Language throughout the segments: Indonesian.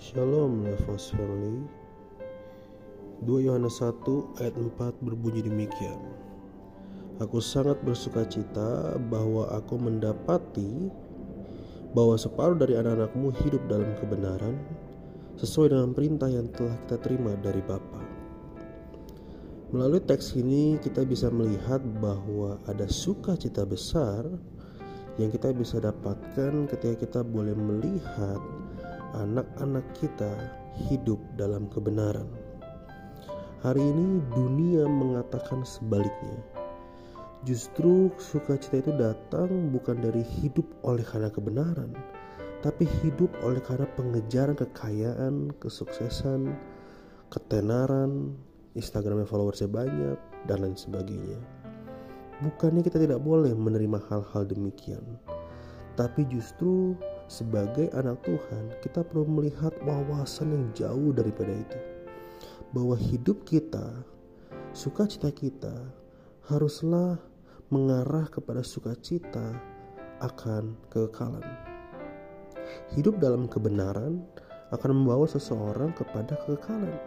Shalom Levos Family 2 Yohanes 1 ayat 4 berbunyi demikian Aku sangat bersuka cita bahwa aku mendapati bahwa separuh dari anak-anakmu hidup dalam kebenaran sesuai dengan perintah yang telah kita terima dari Bapa. Melalui teks ini kita bisa melihat bahwa ada sukacita besar yang kita bisa dapatkan ketika kita boleh melihat anak-anak kita hidup dalam kebenaran. Hari ini dunia mengatakan sebaliknya. Justru sukacita itu datang bukan dari hidup oleh karena kebenaran, tapi hidup oleh karena pengejaran kekayaan, kesuksesan, ketenaran, Instagramnya followersnya banyak, dan lain sebagainya. Bukannya kita tidak boleh menerima hal-hal demikian, tapi justru sebagai anak Tuhan, kita perlu melihat wawasan yang jauh daripada itu. Bahwa hidup kita, sukacita kita haruslah mengarah kepada sukacita akan kekekalan. Hidup dalam kebenaran akan membawa seseorang kepada kekekalan.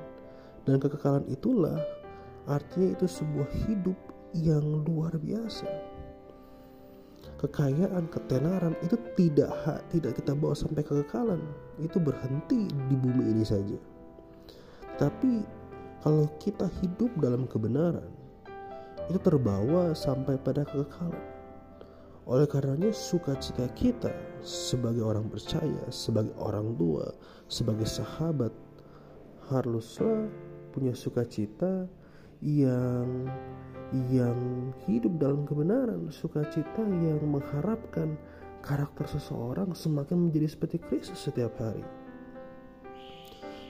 Dan kekekalan itulah artinya itu sebuah hidup yang luar biasa kekayaan, ketenaran itu tidak tidak kita bawa sampai kekekalan. Itu berhenti di bumi ini saja. Tapi kalau kita hidup dalam kebenaran, itu terbawa sampai pada kekekalan. Oleh karenanya sukacita kita sebagai orang percaya, sebagai orang tua, sebagai sahabat haruslah punya sukacita yang yang hidup dalam kebenaran, sukacita yang mengharapkan karakter seseorang semakin menjadi seperti Kristus setiap hari.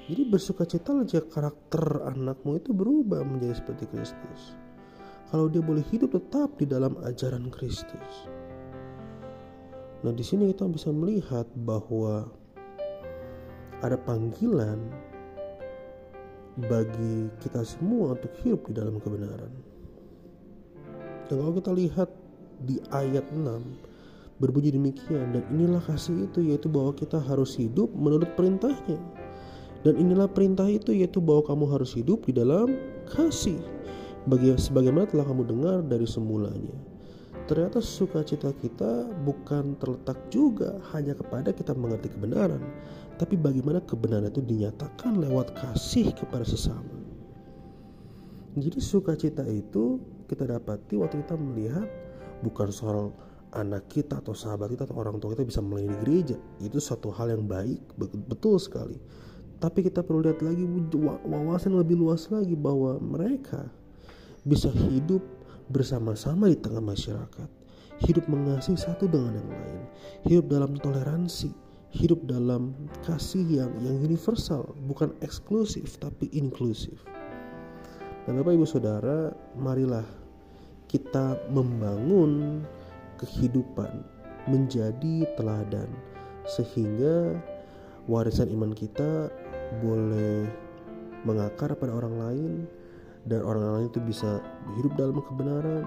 Jadi bersukacita jika karakter anakmu itu berubah menjadi seperti Kristus. Kalau dia boleh hidup tetap di dalam ajaran Kristus. Nah, di sini kita bisa melihat bahwa ada panggilan bagi kita semua untuk hidup di dalam kebenaran. Dan kalau kita lihat di ayat 6 berbunyi demikian dan inilah kasih itu yaitu bahwa kita harus hidup menurut perintahnya. Dan inilah perintah itu yaitu bahwa kamu harus hidup di dalam kasih. Bagi sebagaimana telah kamu dengar dari semulanya. Ternyata sukacita kita bukan terletak juga hanya kepada kita mengerti kebenaran, tapi bagaimana kebenaran itu dinyatakan lewat kasih kepada sesama. Jadi sukacita itu kita dapati waktu kita melihat bukan soal anak kita atau sahabat kita atau orang tua kita bisa melayani gereja. Itu satu hal yang baik, betul sekali. Tapi kita perlu lihat lagi wawasan lebih luas lagi bahwa mereka bisa hidup bersama-sama di tengah masyarakat, hidup mengasihi satu dengan yang lain, hidup dalam toleransi, hidup dalam kasih yang yang universal, bukan eksklusif tapi inklusif. Dan Bapak Ibu Saudara, marilah kita membangun kehidupan menjadi teladan sehingga warisan iman kita boleh mengakar pada orang lain dan orang lain itu bisa hidup dalam kebenaran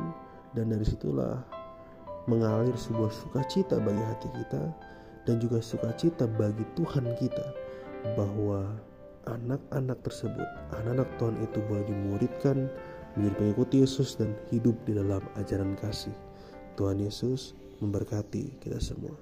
dan dari situlah mengalir sebuah sukacita bagi hati kita dan juga sukacita bagi Tuhan kita bahwa anak-anak tersebut, anak-anak Tuhan itu boleh dimuridkan menjadi pengikut Yesus dan hidup di dalam ajaran kasih. Tuhan Yesus memberkati kita semua.